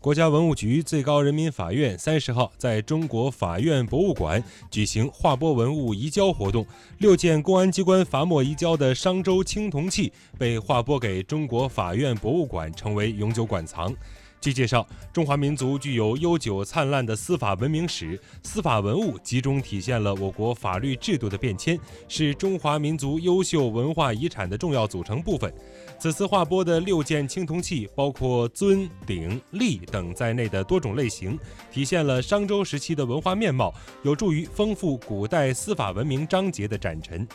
国家文物局、最高人民法院三十号在中国法院博物馆举行划拨文物移交活动，六件公安机关罚没移交的商周青铜器被划拨给中国法院博物馆，成为永久馆藏。据介绍，中华民族具有悠久灿烂的司法文明史，司法文物集中体现了我国法律制度的变迁，是中华民族优秀文化遗产的重要组成部分。此次划拨的六件青铜器，包括尊、鼎、立等在内的多种类型，体现了商周时期的文化面貌，有助于丰富古代司法文明章节的展陈。